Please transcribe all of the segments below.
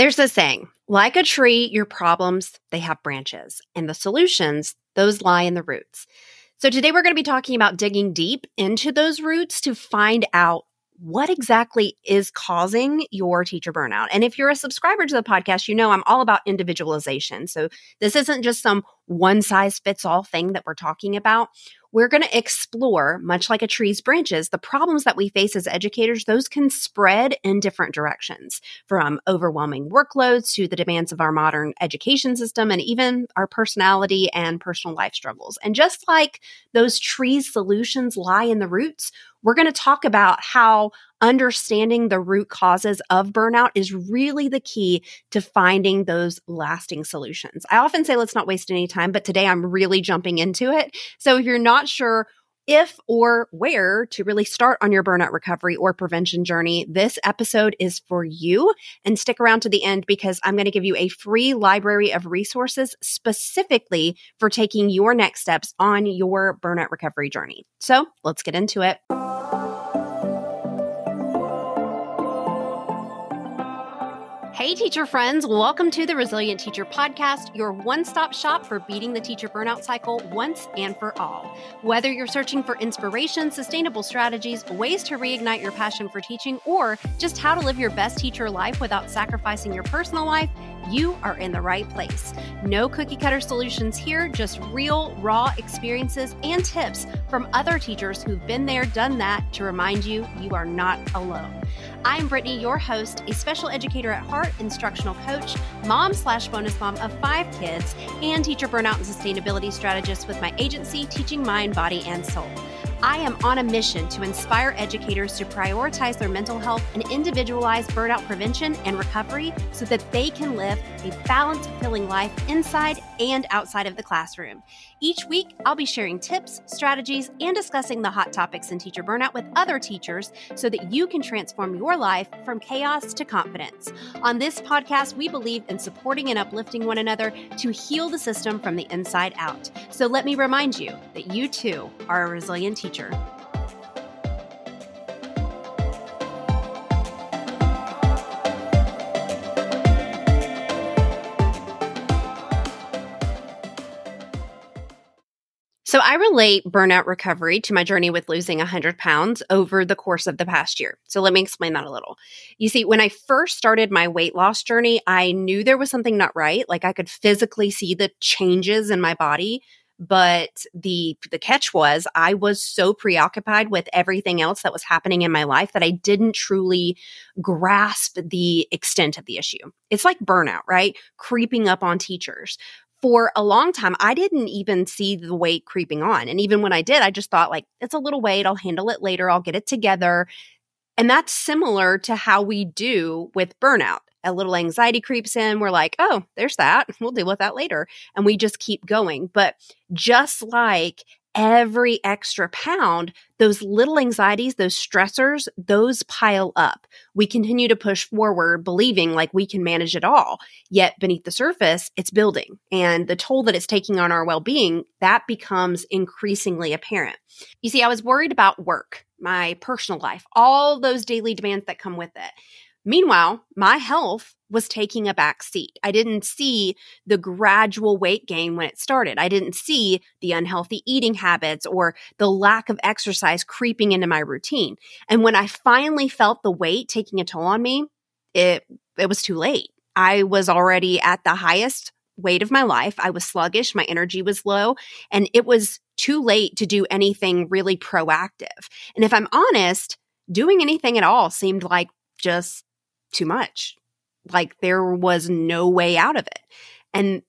There's a saying, like a tree, your problems, they have branches, and the solutions, those lie in the roots. So today we're going to be talking about digging deep into those roots to find out what exactly is causing your teacher burnout. And if you're a subscriber to the podcast, you know I'm all about individualization. So this isn't just some one size fits all thing that we're talking about. We're going to explore, much like a tree's branches, the problems that we face as educators. Those can spread in different directions from overwhelming workloads to the demands of our modern education system and even our personality and personal life struggles. And just like those trees' solutions lie in the roots, we're going to talk about how understanding the root causes of burnout is really the key to finding those lasting solutions. I often say let's not waste any time, but today I'm really jumping into it. So if you're not sure if or where to really start on your burnout recovery or prevention journey, this episode is for you. And stick around to the end because I'm going to give you a free library of resources specifically for taking your next steps on your burnout recovery journey. So let's get into it. Hey, teacher friends, welcome to the Resilient Teacher Podcast, your one stop shop for beating the teacher burnout cycle once and for all. Whether you're searching for inspiration, sustainable strategies, ways to reignite your passion for teaching, or just how to live your best teacher life without sacrificing your personal life, you are in the right place. No cookie cutter solutions here, just real, raw experiences and tips from other teachers who've been there, done that to remind you you are not alone. I'm Brittany, your host, a special educator at heart, instructional coach, mom slash bonus mom of five kids, and teacher burnout and sustainability strategist with my agency, Teaching Mind, Body, and Soul. I am on a mission to inspire educators to prioritize their mental health and individualize burnout prevention and recovery so that they can live a balanced, fulfilling life inside and outside of the classroom. Each week, I'll be sharing tips, strategies, and discussing the hot topics in teacher burnout with other teachers so that you can transform your life from chaos to confidence. On this podcast, we believe in supporting and uplifting one another to heal the system from the inside out. So let me remind you that you too are a resilient teacher. So I relate burnout recovery to my journey with losing 100 pounds over the course of the past year. So let me explain that a little. You see, when I first started my weight loss journey, I knew there was something not right. Like I could physically see the changes in my body, but the the catch was I was so preoccupied with everything else that was happening in my life that I didn't truly grasp the extent of the issue. It's like burnout, right? Creeping up on teachers for a long time, I didn't even see the weight creeping on. And even when I did, I just thought, like, it's a little weight. I'll handle it later. I'll get it together. And that's similar to how we do with burnout. A little anxiety creeps in. We're like, oh, there's that. We'll deal with that later. And we just keep going. But just like every extra pound, those little anxieties, those stressors, those pile up. We continue to push forward, believing like we can manage it all. Yet beneath the surface, it's building. And the toll that it's taking on our well being, that becomes increasingly apparent. You see, I was worried about work, my personal life, all those daily demands that come with it. Meanwhile, my health was taking a back seat. I didn't see the gradual weight gain when it started. I didn't see the unhealthy eating habits or the lack of exercise creeping into my routine. And when I finally felt the weight taking a toll on me, it it was too late. I was already at the highest weight of my life. I was sluggish, my energy was low, and it was too late to do anything really proactive. And if I'm honest, doing anything at all seemed like just too much. Like there was no way out of it. And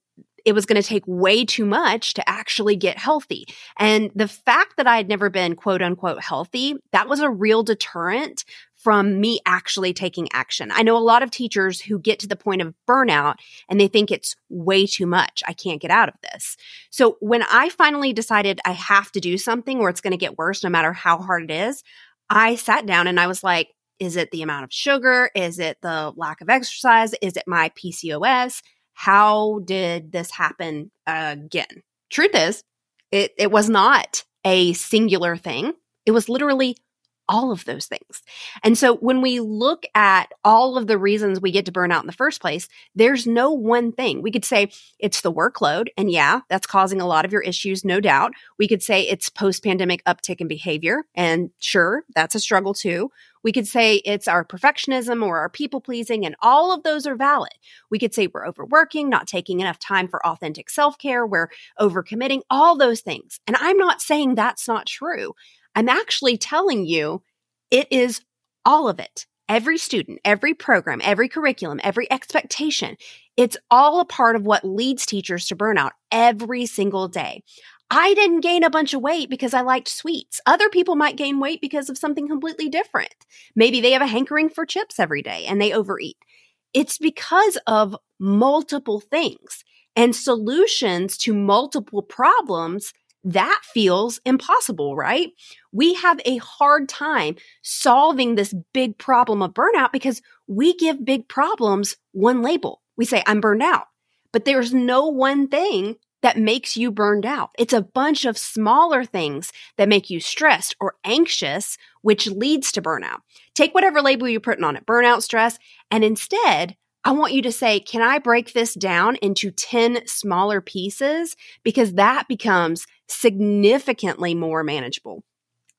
it was going to take way too much to actually get healthy. And the fact that I had never been quote unquote healthy, that was a real deterrent from me actually taking action. I know a lot of teachers who get to the point of burnout and they think it's way too much. I can't get out of this. So when I finally decided I have to do something or it's going to get worse no matter how hard it is, I sat down and I was like, is it the amount of sugar? Is it the lack of exercise? Is it my PCOS? How did this happen again? Truth is, it, it was not a singular thing. It was literally all of those things. And so when we look at all of the reasons we get to burn out in the first place, there's no one thing. We could say it's the workload. And yeah, that's causing a lot of your issues, no doubt. We could say it's post pandemic uptick in behavior. And sure, that's a struggle too. We could say it's our perfectionism or our people pleasing, and all of those are valid. We could say we're overworking, not taking enough time for authentic self care, we're overcommitting, all those things. And I'm not saying that's not true. I'm actually telling you it is all of it. Every student, every program, every curriculum, every expectation, it's all a part of what leads teachers to burnout every single day. I didn't gain a bunch of weight because I liked sweets. Other people might gain weight because of something completely different. Maybe they have a hankering for chips every day and they overeat. It's because of multiple things and solutions to multiple problems that feels impossible, right? We have a hard time solving this big problem of burnout because we give big problems one label. We say, I'm burned out. But there's no one thing that makes you burned out. It's a bunch of smaller things that make you stressed or anxious, which leads to burnout. Take whatever label you're putting on it, burnout, stress, and instead, I want you to say, can I break this down into 10 smaller pieces? Because that becomes significantly more manageable.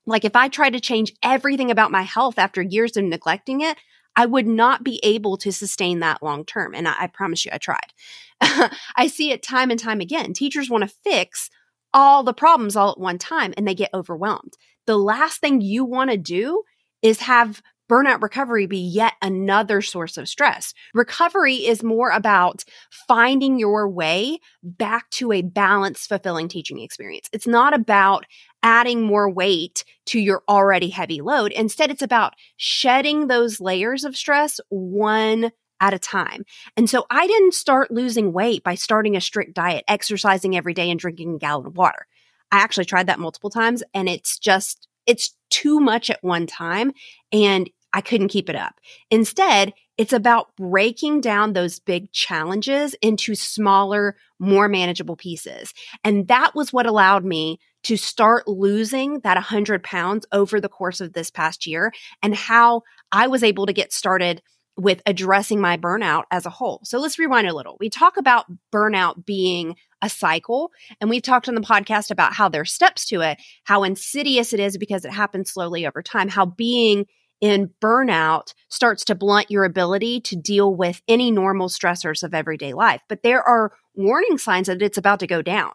Like if I try to change everything about my health after years of neglecting it, I would not be able to sustain that long term. And I, I promise you, I tried. I see it time and time again. Teachers want to fix all the problems all at one time and they get overwhelmed. The last thing you want to do is have burnout recovery be yet another source of stress. Recovery is more about finding your way back to a balanced, fulfilling teaching experience. It's not about adding more weight to your already heavy load. Instead, it's about shedding those layers of stress one at a time. And so I didn't start losing weight by starting a strict diet, exercising every day and drinking a gallon of water. I actually tried that multiple times and it's just it's too much at one time and I couldn't keep it up. Instead, it's about breaking down those big challenges into smaller, more manageable pieces. And that was what allowed me to start losing that 100 pounds over the course of this past year and how I was able to get started with addressing my burnout as a whole. So let's rewind a little. We talk about burnout being a cycle, and we've talked on the podcast about how there's steps to it, how insidious it is because it happens slowly over time, how being in burnout starts to blunt your ability to deal with any normal stressors of everyday life. But there are warning signs that it's about to go down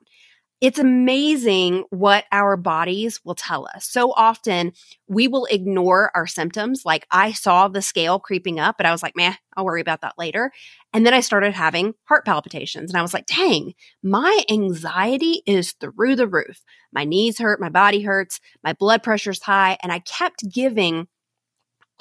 it's amazing what our bodies will tell us. So often we will ignore our symptoms. Like I saw the scale creeping up, but I was like, man, I'll worry about that later. And then I started having heart palpitations and I was like, dang, my anxiety is through the roof. My knees hurt, my body hurts, my blood pressure's high. And I kept giving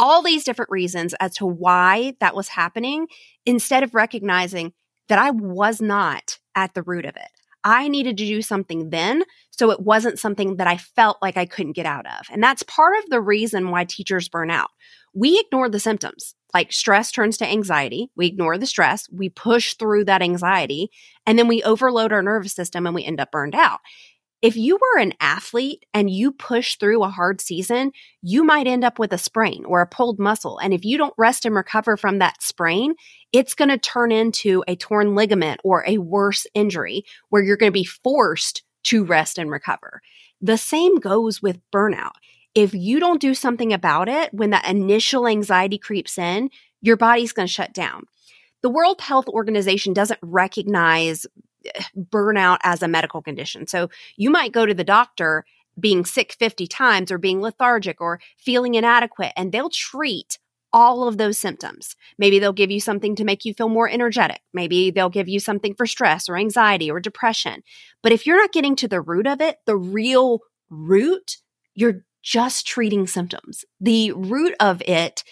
all these different reasons as to why that was happening instead of recognizing that I was not at the root of it. I needed to do something then. So it wasn't something that I felt like I couldn't get out of. And that's part of the reason why teachers burn out. We ignore the symptoms. Like stress turns to anxiety. We ignore the stress. We push through that anxiety and then we overload our nervous system and we end up burned out if you were an athlete and you push through a hard season, you might end up with a sprain or a pulled muscle. And if you don't rest and recover from that sprain, it's going to turn into a torn ligament or a worse injury where you're going to be forced to rest and recover. The same goes with burnout. If you don't do something about it when that initial anxiety creeps in, your body's going to shut down. The World Health Organization doesn't recognize burnout as a medical condition. So you might go to the doctor being sick 50 times or being lethargic or feeling inadequate, and they'll treat all of those symptoms. Maybe they'll give you something to make you feel more energetic. Maybe they'll give you something for stress or anxiety or depression. But if you're not getting to the root of it, the real root, you're just treating symptoms. The root of it,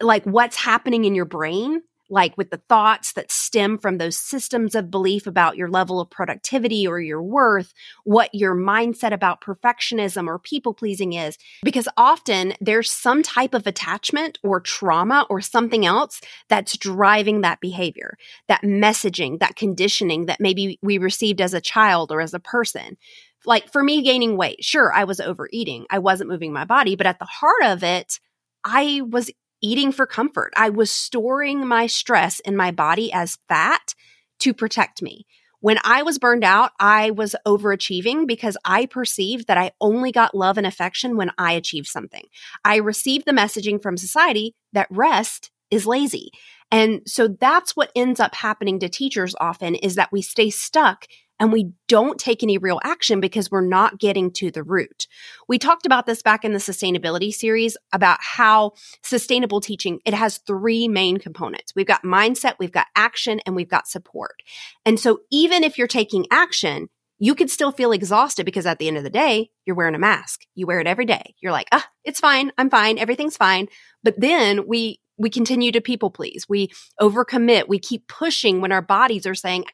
like what's happening in your brain, like with the thoughts that stem from those systems of belief about your level of productivity or your worth, what your mindset about perfectionism or people pleasing is. Because often there's some type of attachment or trauma or something else that's driving that behavior, that messaging, that conditioning that maybe we received as a child or as a person. like for me gaining weight, sure, I was overeating. I wasn't moving my body, but at the heart of it, I was eating for comfort. I was storing my stress in my body as fat to protect me. When I was burned out, I was overachieving because I perceived that I only got love and affection when I achieved something. I received the messaging from society that rest is lazy. And so that's what ends up happening to teachers often is that we stay stuck and we don't take any real action because we're not getting to the root. We talked about this back in the sustainability series about how sustainable teaching, it has three main components. We've got mindset, we've got action, and we've got support. And so even if you're taking action, you could still feel exhausted because at the end of the day, you're wearing a mask. You wear it every day. You're like, ah, it's fine. I'm fine. Everything's fine. But then we, we continue to people please. We overcommit. We keep pushing when our bodies are saying,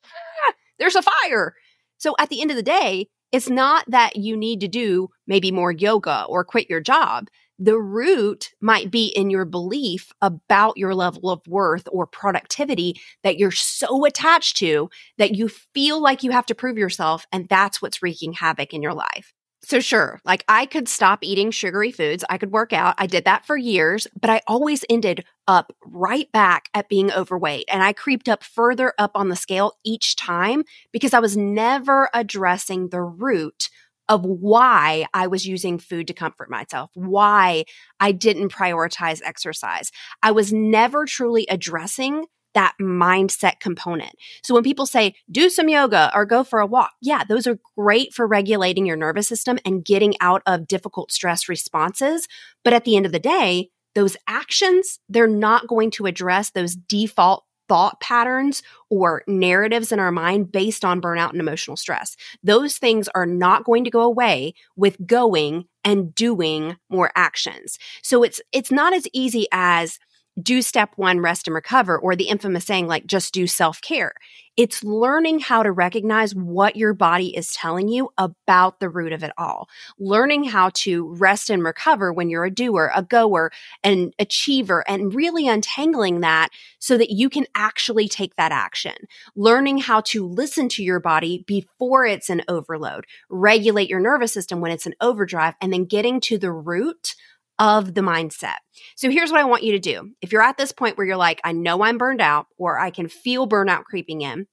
there's a fire. So at the end of the day, it's not that you need to do maybe more yoga or quit your job. The root might be in your belief about your level of worth or productivity that you're so attached to that you feel like you have to prove yourself. And that's what's wreaking havoc in your life. So, sure, like I could stop eating sugary foods. I could work out. I did that for years, but I always ended up right back at being overweight. And I creeped up further up on the scale each time because I was never addressing the root of why I was using food to comfort myself, why I didn't prioritize exercise. I was never truly addressing that mindset component. So when people say do some yoga or go for a walk, yeah, those are great for regulating your nervous system and getting out of difficult stress responses. But at the end of the day, those actions, they're not going to address those default thought patterns or narratives in our mind based on burnout and emotional stress. Those things are not going to go away with going and doing more actions. So it's it's not as easy as do step one, rest and recover, or the infamous saying like just do self care. It's learning how to recognize what your body is telling you about the root of it all. Learning how to rest and recover when you're a doer, a goer, an achiever, and really untangling that so that you can actually take that action. Learning how to listen to your body before it's an overload, regulate your nervous system when it's an overdrive, and then getting to the root of the mindset. So here's what I want you to do. If you're at this point where you're like, I know I'm burned out or I can feel burnout creeping in,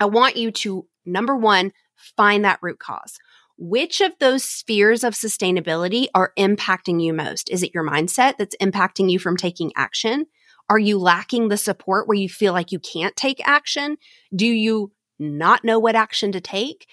I want you to, number one, find that root cause. Which of those spheres of sustainability are impacting you most? Is it your mindset that's impacting you from taking action? Are you lacking the support where you feel like you can't take action? Do you not know what action to take?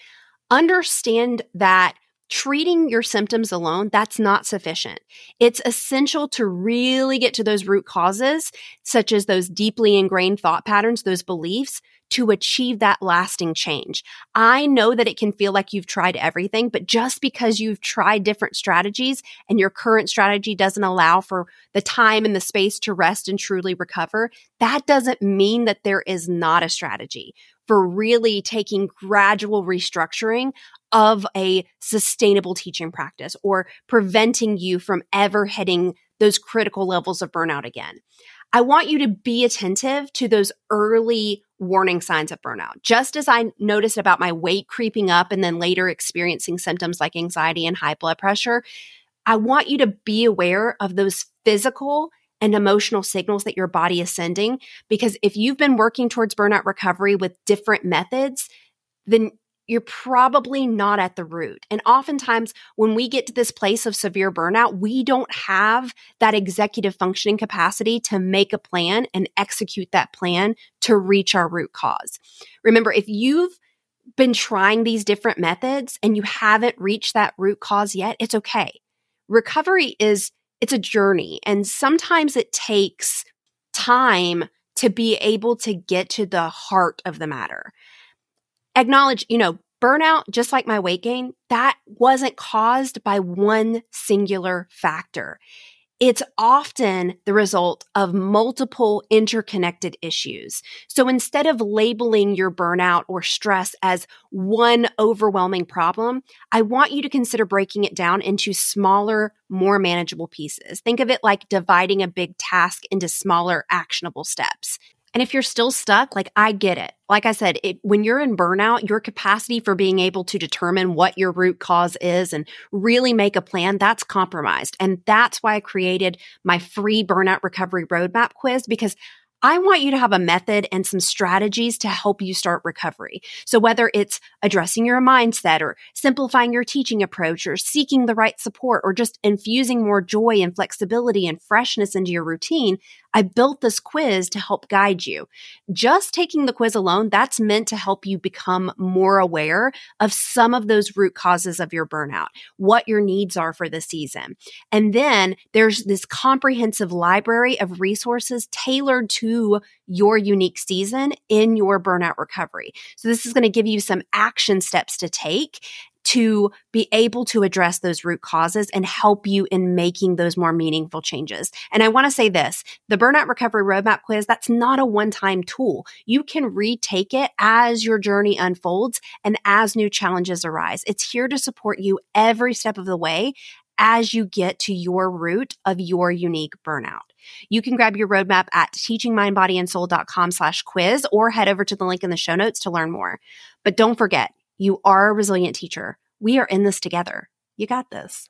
Understand that treating your symptoms alone, that's not sufficient. It's essential to really get to those root causes, such as those deeply ingrained thought patterns, those beliefs, to achieve that lasting change. I know that it can feel like you've tried everything, but just because you've tried different strategies and your current strategy doesn't allow for the time and the space to rest and truly recover, that doesn't mean that there is not a strategy for really taking gradual restructuring of a sustainable teaching practice or preventing you from ever hitting those critical levels of burnout again. I want you to be attentive to those early warning signs of burnout. Just as I noticed about my weight creeping up and then later experiencing symptoms like anxiety and high blood pressure, I want you to be aware of those physical and emotional signals that your body is sending. Because if you've been working towards burnout recovery with different methods, then you're probably not at the root. And oftentimes, when we get to this place of severe burnout, we don't have that executive functioning capacity to make a plan and execute that plan to reach our root cause. Remember, if you've been trying these different methods and you haven't reached that root cause yet, it's okay. Recovery is it's a journey and sometimes it takes time to be able to get to the heart of the matter acknowledge, you know, burnout, just like my weight gain, that wasn't caused by one singular factor. It's often the result of multiple interconnected issues. So instead of labeling your burnout or stress as one overwhelming problem, I want you to consider breaking it down into smaller, more manageable pieces. Think of it like dividing a big task into smaller, actionable steps. And if you're still stuck, like I get it. Like I said, it, when you're in burnout, your capacity for being able to determine what your root cause is and really make a plan, that's compromised. And that's why I created my free burnout recovery roadmap quiz because I want you to have a method and some strategies to help you start recovery. So whether it's addressing your mindset or simplifying your teaching approach or seeking the right support or just infusing more joy and flexibility and freshness into your routine, I built this quiz to help guide you. Just taking the quiz alone, that's meant to help you become more aware of some of those root causes of your burnout, what your needs are for the season. And then there's this comprehensive library of resources tailored to your unique season in your burnout recovery. So this is going to give you some action steps to take to be able to address those root causes and help you in making those more meaningful changes. And I want to say this, the burnout recovery roadmap quiz, that's not a one-time tool. You can retake it as your journey unfolds and as new challenges arise. It's here to support you every step of the way as you get to your root of your unique burnout. You can grab your roadmap at teachingmindbodyandsoul.com slash quiz or head over to the link in the show notes to learn more. But don't forget, you are a resilient teacher. We are in this together. You got this.